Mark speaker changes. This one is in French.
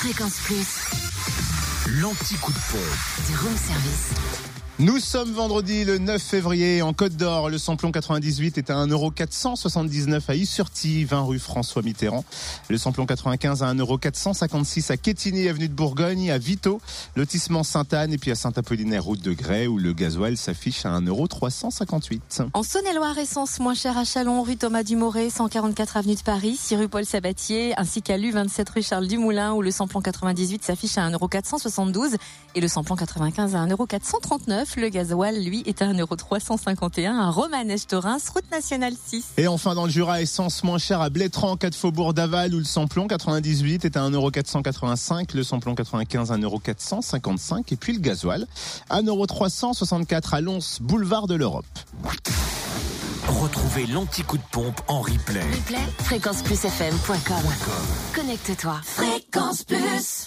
Speaker 1: Fréquence Plus.
Speaker 2: L'anti-coup de pont.
Speaker 1: Du room service.
Speaker 3: Nous sommes vendredi le 9 février en Côte d'Or. Le samplon 98 est à 1,479€ à Issurti, 20 rue François Mitterrand. Le samplon 95 à 1,456€ à Quétigny, avenue de Bourgogne, à Vito, lotissement Sainte-Anne et puis à Saint-Apollinaire, route de Grès, où le gasoil s'affiche à 1,358€.
Speaker 4: En Saône-et-Loire, essence moins chère à Chalon, rue Thomas Dumoré, 144 avenue de Paris, 6 rue Paul Sabatier, ainsi qu'à l'U 27 rue Charles Dumoulin, où le samplon 98 s'affiche à 1,472€ et le samplon 95 à 1,439€. Le gasoil, lui, est à 1,351€ à Romanèche de Reims, route nationale 6.
Speaker 3: Et enfin dans le Jura, essence moins chère à Blétran, 4 faubourg d'Aval, où le samplon 98 est à 1,485€, le samplon 95 à 1,455€ et puis le gasoil 1,364€ à Lons, boulevard de l'Europe.
Speaker 2: Retrouvez l'anti-coup de pompe en replay.
Speaker 1: Replay, fréquenceplusfm.com. Connecte-toi. Fréquence Plus.